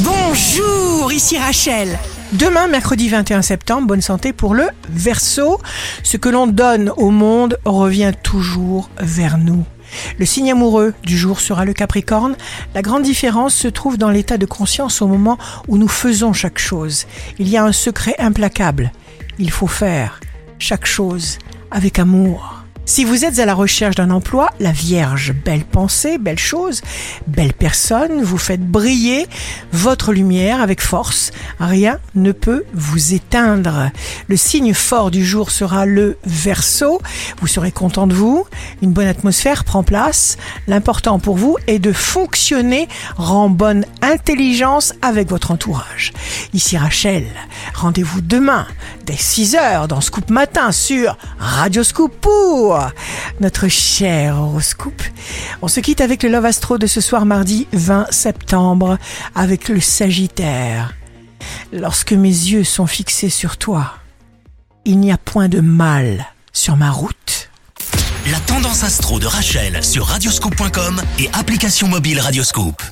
Bonjour, ici Rachel. Demain, mercredi 21 septembre, bonne santé pour le Verseau. Ce que l'on donne au monde revient toujours vers nous. Le signe amoureux du jour sera le Capricorne. La grande différence se trouve dans l'état de conscience au moment où nous faisons chaque chose. Il y a un secret implacable. Il faut faire chaque chose avec amour. Si vous êtes à la recherche d'un emploi, la Vierge, belle pensée, belle chose, belle personne, vous faites briller votre lumière avec force. Rien ne peut vous éteindre. Le signe fort du jour sera le Verseau. Vous serez content de vous. Une bonne atmosphère prend place. L'important pour vous est de fonctionner en bonne intelligence avec votre entourage. Ici Rachel. Rendez-vous demain dès 6 heures dans Scoop Matin sur Radio Scoop notre cher horoscope. On se quitte avec le Love Astro de ce soir mardi 20 septembre avec le Sagittaire. Lorsque mes yeux sont fixés sur toi, il n'y a point de mal sur ma route. La tendance astro de Rachel sur radioscope.com et application mobile Radioscope.